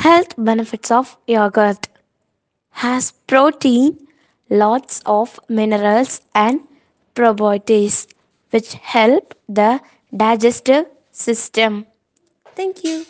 Health benefits of yogurt has protein, lots of minerals and probiotics which help the digestive system. Thank you.